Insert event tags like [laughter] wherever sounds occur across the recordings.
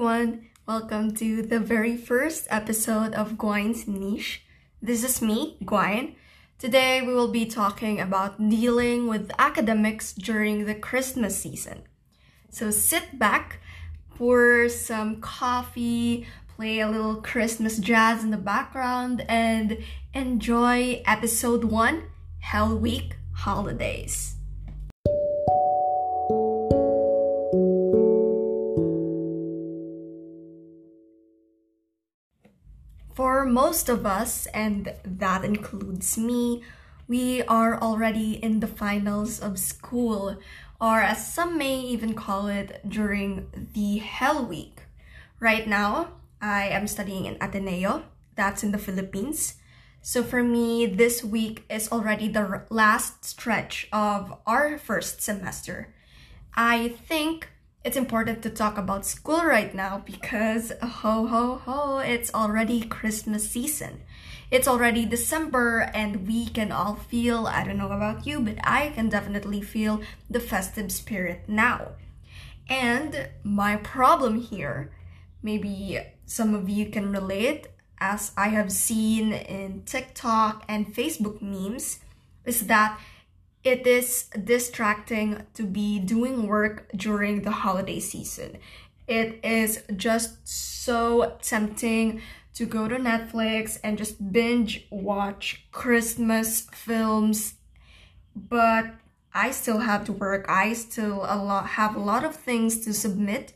everyone. Welcome to the very first episode of Guine's Niche. This is me, Guine. Today we will be talking about dealing with academics during the Christmas season. So sit back, pour some coffee, play a little Christmas jazz in the background, and enjoy episode 1 Hell Week Holidays. Most of us, and that includes me, we are already in the finals of school, or as some may even call it, during the Hell Week. Right now, I am studying in Ateneo, that's in the Philippines. So for me, this week is already the last stretch of our first semester. I think it's important to talk about school right now because ho ho ho, it's already Christmas season. It's already December and we can all feel, I don't know about you, but I can definitely feel the festive spirit now. And my problem here, maybe some of you can relate, as I have seen in TikTok and Facebook memes, is that it is distracting to be doing work during the holiday season. It is just so tempting to go to Netflix and just binge watch Christmas films, but I still have to work. I still a lot have a lot of things to submit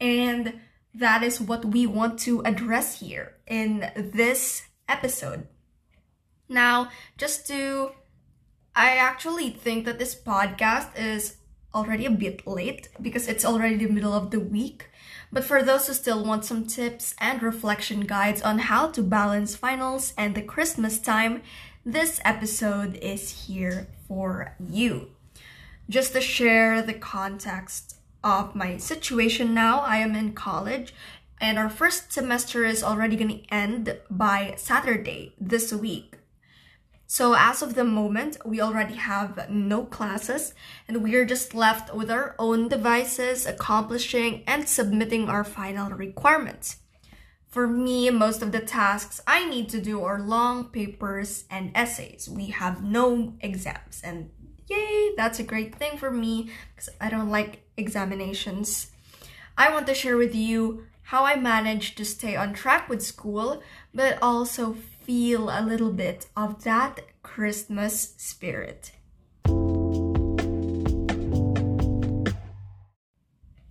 and that is what we want to address here in this episode. Now, just to I actually think that this podcast is already a bit late because it's already the middle of the week. But for those who still want some tips and reflection guides on how to balance finals and the Christmas time, this episode is here for you. Just to share the context of my situation now, I am in college and our first semester is already going to end by Saturday this week. So as of the moment, we already have no classes and we are just left with our own devices, accomplishing and submitting our final requirements. For me, most of the tasks I need to do are long papers and essays. We have no exams and yay, that's a great thing for me because I don't like examinations. I want to share with you how I managed to stay on track with school, but also feel a little bit of that Christmas spirit.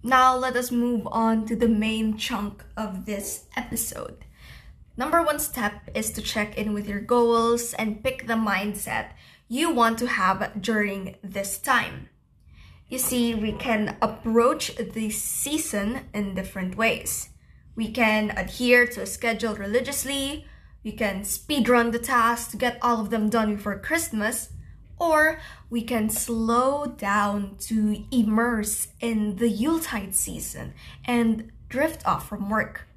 Now let us move on to the main chunk of this episode. Number one step is to check in with your goals and pick the mindset you want to have during this time. You see, we can approach the season in different ways. We can adhere to a schedule religiously, we can speed run the tasks to get all of them done before Christmas, or we can slow down to immerse in the Yuletide season and drift off from work.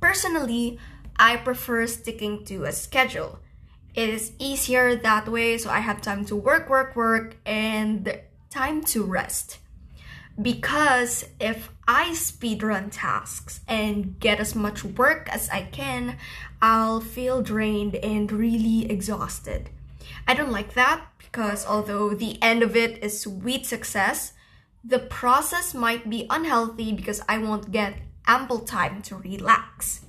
Personally, I prefer sticking to a schedule. It is easier that way so I have time to work, work, work, and time to rest. Because if I speedrun tasks and get as much work as I can, I'll feel drained and really exhausted. I don't like that because although the end of it is sweet success, the process might be unhealthy because I won't get ample time to relax.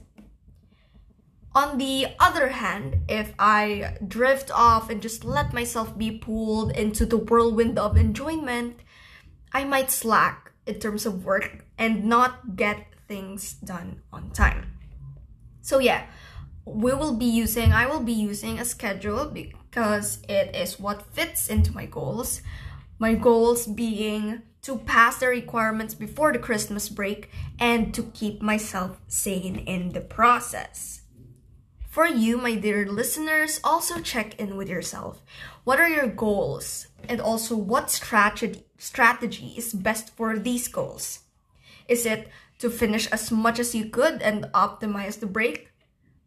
On the other hand, if I drift off and just let myself be pulled into the whirlwind of enjoyment, I might slack in terms of work and not get things done on time. So yeah, we will be using, I will be using a schedule because it is what fits into my goals. My goals being to pass the requirements before the Christmas break and to keep myself sane in the process. For you, my dear listeners, also check in with yourself. What are your goals? And also, what strategy, strategy is best for these goals? Is it to finish as much as you could and optimize the break?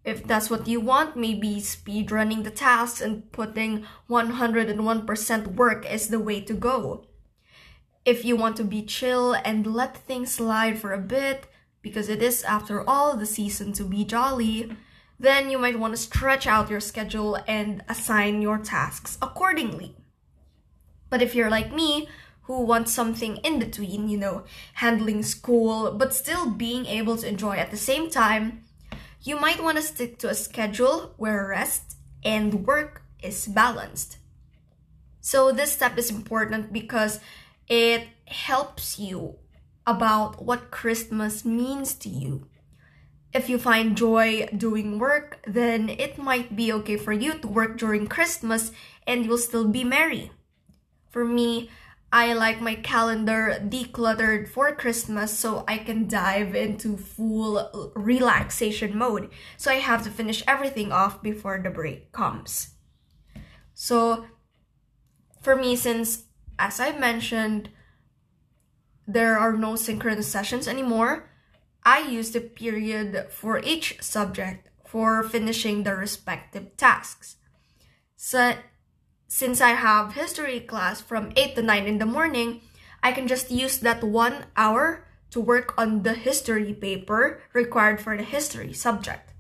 If that's what you want, maybe speed running the tasks and putting 101% work is the way to go. If you want to be chill and let things slide for a bit, because it is, after all, the season to be jolly, then you might want to stretch out your schedule and assign your tasks accordingly. But if you're like me, who wants something in between, you know, handling school, but still being able to enjoy at the same time, you might want to stick to a schedule where rest and work is balanced. So, this step is important because it helps you about what Christmas means to you. If you find joy doing work, then it might be okay for you to work during Christmas and you'll still be merry. For me, I like my calendar decluttered for Christmas so I can dive into full relaxation mode. So I have to finish everything off before the break comes. So for me, since as I mentioned, there are no synchronous sessions anymore, I use the period for each subject for finishing the respective tasks. So, since I have history class from 8 to 9 in the morning, I can just use that one hour to work on the history paper required for the history subject.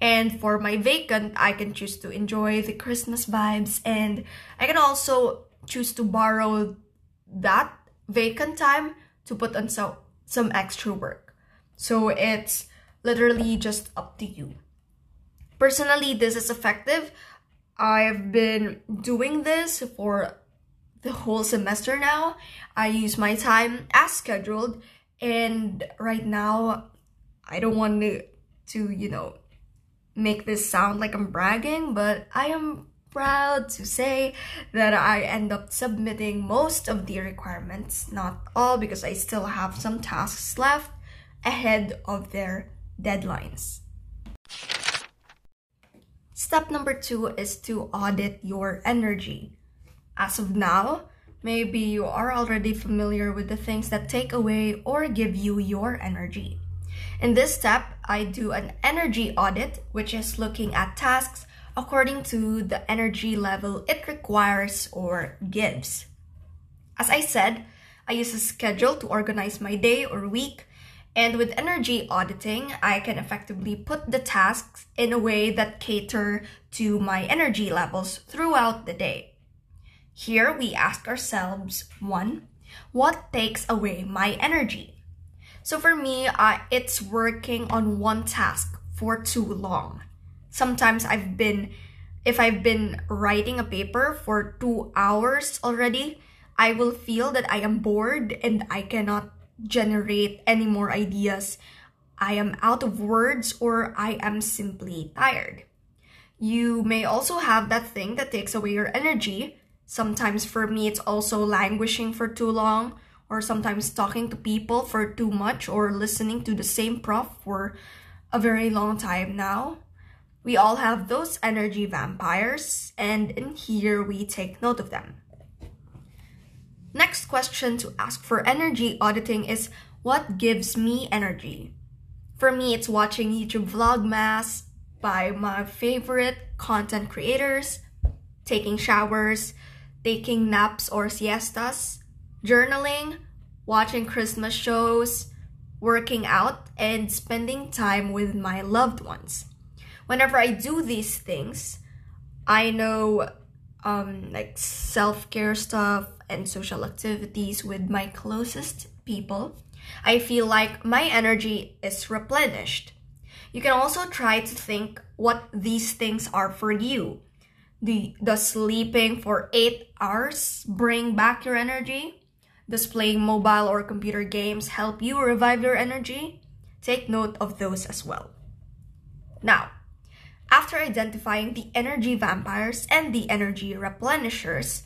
And for my vacant, I can choose to enjoy the Christmas vibes and I can also choose to borrow that vacant time to put on so, some extra work. So it's literally just up to you. Personally, this is effective. I've been doing this for the whole semester now. I use my time as scheduled, and right now, I don't want to, to you know, make this sound like I'm bragging, but I am proud to say that I end up submitting most of the requirements, not all because I still have some tasks left ahead of their deadlines. Step number two is to audit your energy. As of now, maybe you are already familiar with the things that take away or give you your energy. In this step, I do an energy audit, which is looking at tasks according to the energy level it requires or gives. As I said, I use a schedule to organize my day or week, and with energy auditing, I can effectively put the tasks in a way that cater to my energy levels throughout the day. Here we ask ourselves one, what takes away my energy? So for me, uh, it's working on one task for too long. Sometimes I've been, if I've been writing a paper for two hours already, I will feel that I am bored and I cannot generate any more ideas. I am out of words or I am simply tired. You may also have that thing that takes away your energy. Sometimes for me, it's also languishing for too long, or sometimes talking to people for too much, or listening to the same prof for a very long time now. We all have those energy vampires, and in here we take note of them. Next question to ask for energy auditing is what gives me energy? For me, it's watching YouTube Vlogmas by my favorite content creators, taking showers, taking naps or siestas, journaling, watching Christmas shows, working out, and spending time with my loved ones whenever I do these things, I know um, like self care stuff and social activities with my closest people, I feel like my energy is replenished. You can also try to think what these things are for you. The, does sleeping for 8 hours bring back your energy? Does playing mobile or computer games help you revive your energy? Take note of those as well. Now, after identifying the energy vampires and the energy replenishers,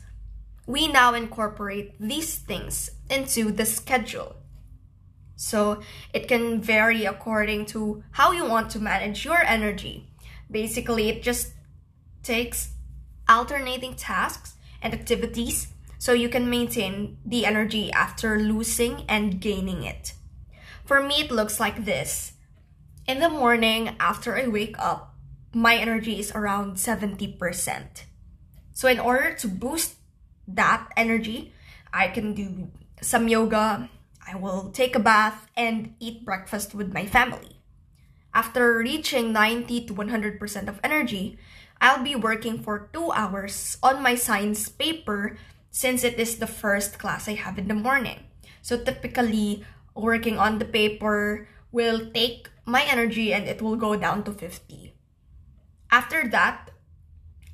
we now incorporate these things into the schedule. So it can vary according to how you want to manage your energy. Basically, it just takes alternating tasks and activities so you can maintain the energy after losing and gaining it. For me, it looks like this. In the morning, after I wake up, my energy is around 70%. So in order to boost that energy, I can do some yoga, I will take a bath and eat breakfast with my family. After reaching 90 to 100% of energy, I'll be working for two hours on my science paper since it is the first class I have in the morning. So typically, working on the paper will take my energy and it will go down to 50. After that,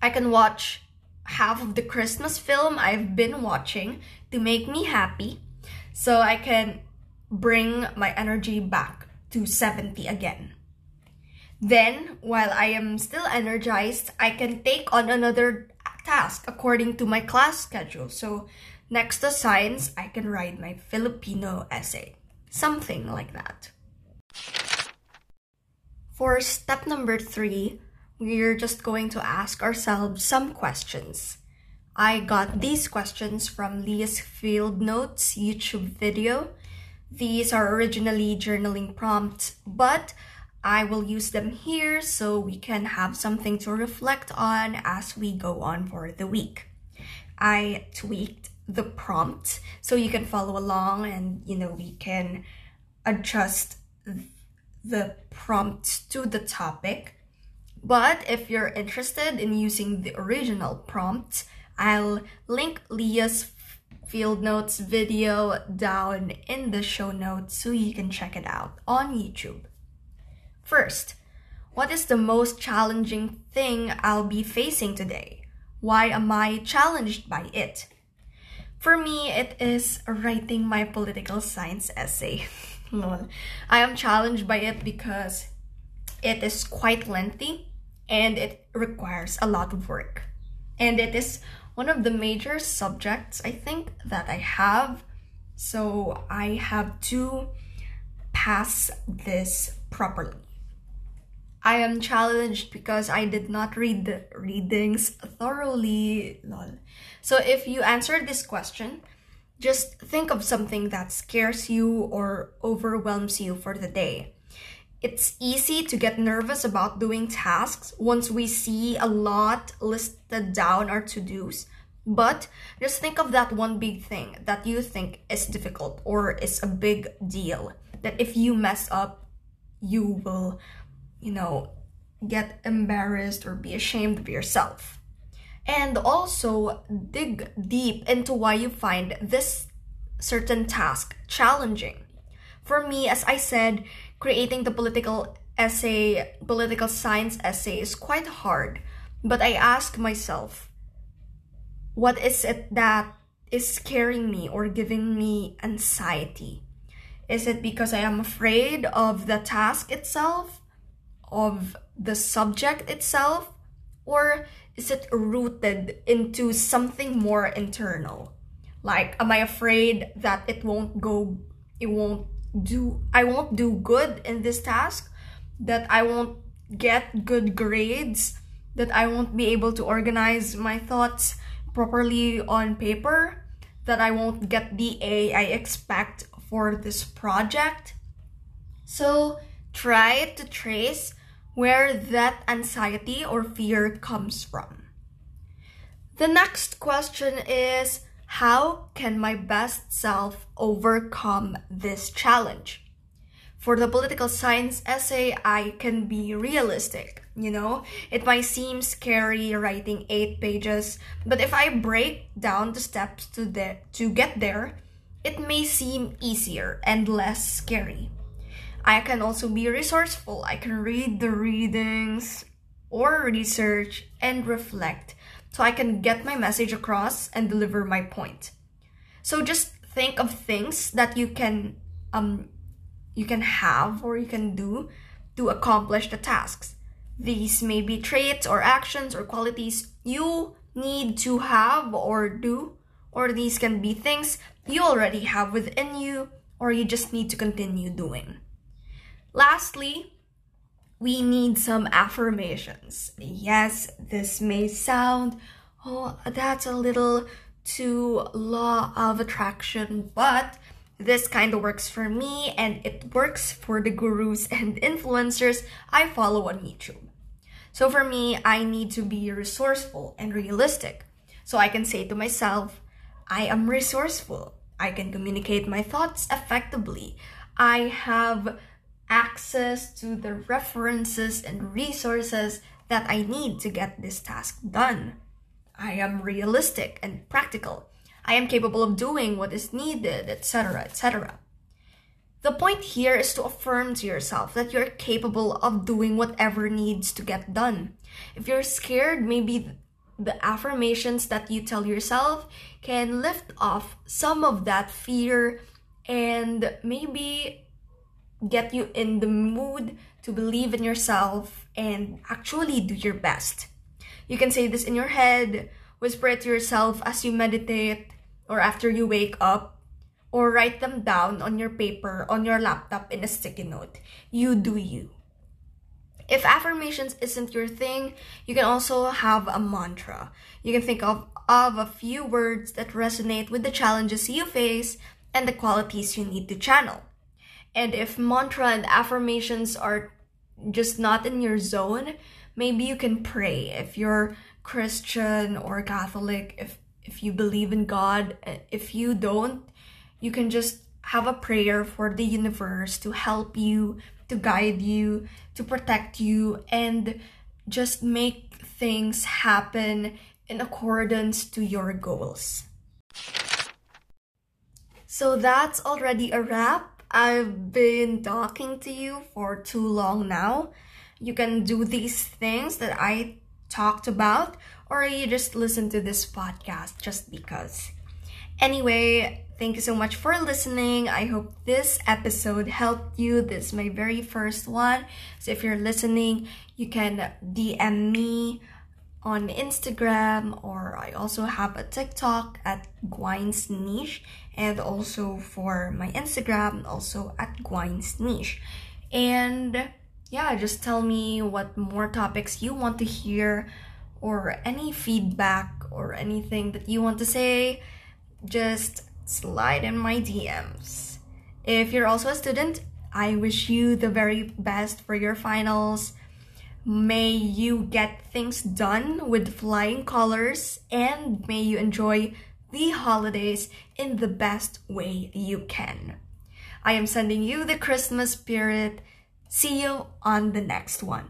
I can watch half of the Christmas film I've been watching to make me happy so I can bring my energy back to 70 again. Then, while I am still energized, I can take on another task according to my class schedule. So, next to science, I can write my Filipino essay. Something like that. For step number three, we're just going to ask ourselves some questions. I got these questions from Leah's Field Notes YouTube video. These are originally journaling prompts, but I will use them here so we can have something to reflect on as we go on for the week. I tweaked the prompt so you can follow along and you know we can adjust the prompt to the topic. But if you're interested in using the original prompt, I'll link Leah's field notes video down in the show notes so you can check it out on YouTube. First, what is the most challenging thing I'll be facing today? Why am I challenged by it? For me, it is writing my political science essay. [laughs] I am challenged by it because it is quite lengthy and it requires a lot of work. And it is one of the major subjects I think that I have. So I have to pass this properly. I am challenged because I did not read the readings thoroughly. Lol. So if you answered this question, just think of something that scares you or overwhelms you for the day. It's easy to get nervous about doing tasks once we see a lot listed down our to-dos. But just think of that one big thing that you think is difficult or is a big deal. That if you mess up, you will you know, get embarrassed or be ashamed of yourself. And also dig deep into why you find this certain task challenging. For me, as I said, creating the political essay, political science essay is quite hard. But I ask myself, what is it that is scaring me or giving me anxiety? Is it because I am afraid of the task itself? of the subject itself or is it rooted into something more internal like am i afraid that it won't go it won't do i won't do good in this task that i won't get good grades that i won't be able to organize my thoughts properly on paper that i won't get the a i expect for this project so try to trace where that anxiety or fear comes from. The next question is How can my best self overcome this challenge? For the political science essay, I can be realistic. You know, it might seem scary writing eight pages, but if I break down the steps to, the, to get there, it may seem easier and less scary. I can also be resourceful. I can read the readings or research and reflect so I can get my message across and deliver my point. So just think of things that you can um you can have or you can do to accomplish the tasks. These may be traits or actions or qualities you need to have or do, or these can be things you already have within you or you just need to continue doing. Lastly, we need some affirmations. Yes, this may sound, oh, that's a little too law of attraction, but this kind of works for me and it works for the gurus and influencers I follow on YouTube. So for me, I need to be resourceful and realistic. So I can say to myself, I am resourceful. I can communicate my thoughts effectively. I have access to the references and resources that I need to get this task done. I am realistic and practical. I am capable of doing what is needed, etc., etc. The point here is to affirm to yourself that you're capable of doing whatever needs to get done. If you're scared, maybe the affirmations that you tell yourself can lift off some of that fear and maybe get you in the mood to believe in yourself and actually do your best. You can say this in your head, whisper it to yourself as you meditate or after you wake up, or write them down on your paper, on your laptop in a sticky note. You do you. If affirmations isn't your thing, you can also have a mantra. You can think of, of a few words that resonate with the challenges you face and the qualities you need to channel. And if mantra and affirmations are just not in your zone, maybe you can pray. If you're Christian or Catholic, if if you believe in God, eh, if you don't, you can just have a prayer for the universe to help you, to guide you, to protect you, and just make things happen in accordance to your goals. So that's already a wrap. I've been talking to you for too long now. You can do these things that I talked about, or you just listen to this podcast just because. Anyway, thank you so much for listening. I hope this episode helped you. This is my very first one. So if you're listening, you can DM me on Instagram or I also have a TikTok at Gwines Niche and also for my Instagram also at Gwines Niche. And yeah, just tell me what more topics you want to hear or any feedback or anything that you want to say just slide in my DMs. If you're also a student, I wish you the very best for your finals. May you get things done with flying colors and may you enjoy the holidays in the best way you can. I am sending you the Christmas spirit. See you on the next one.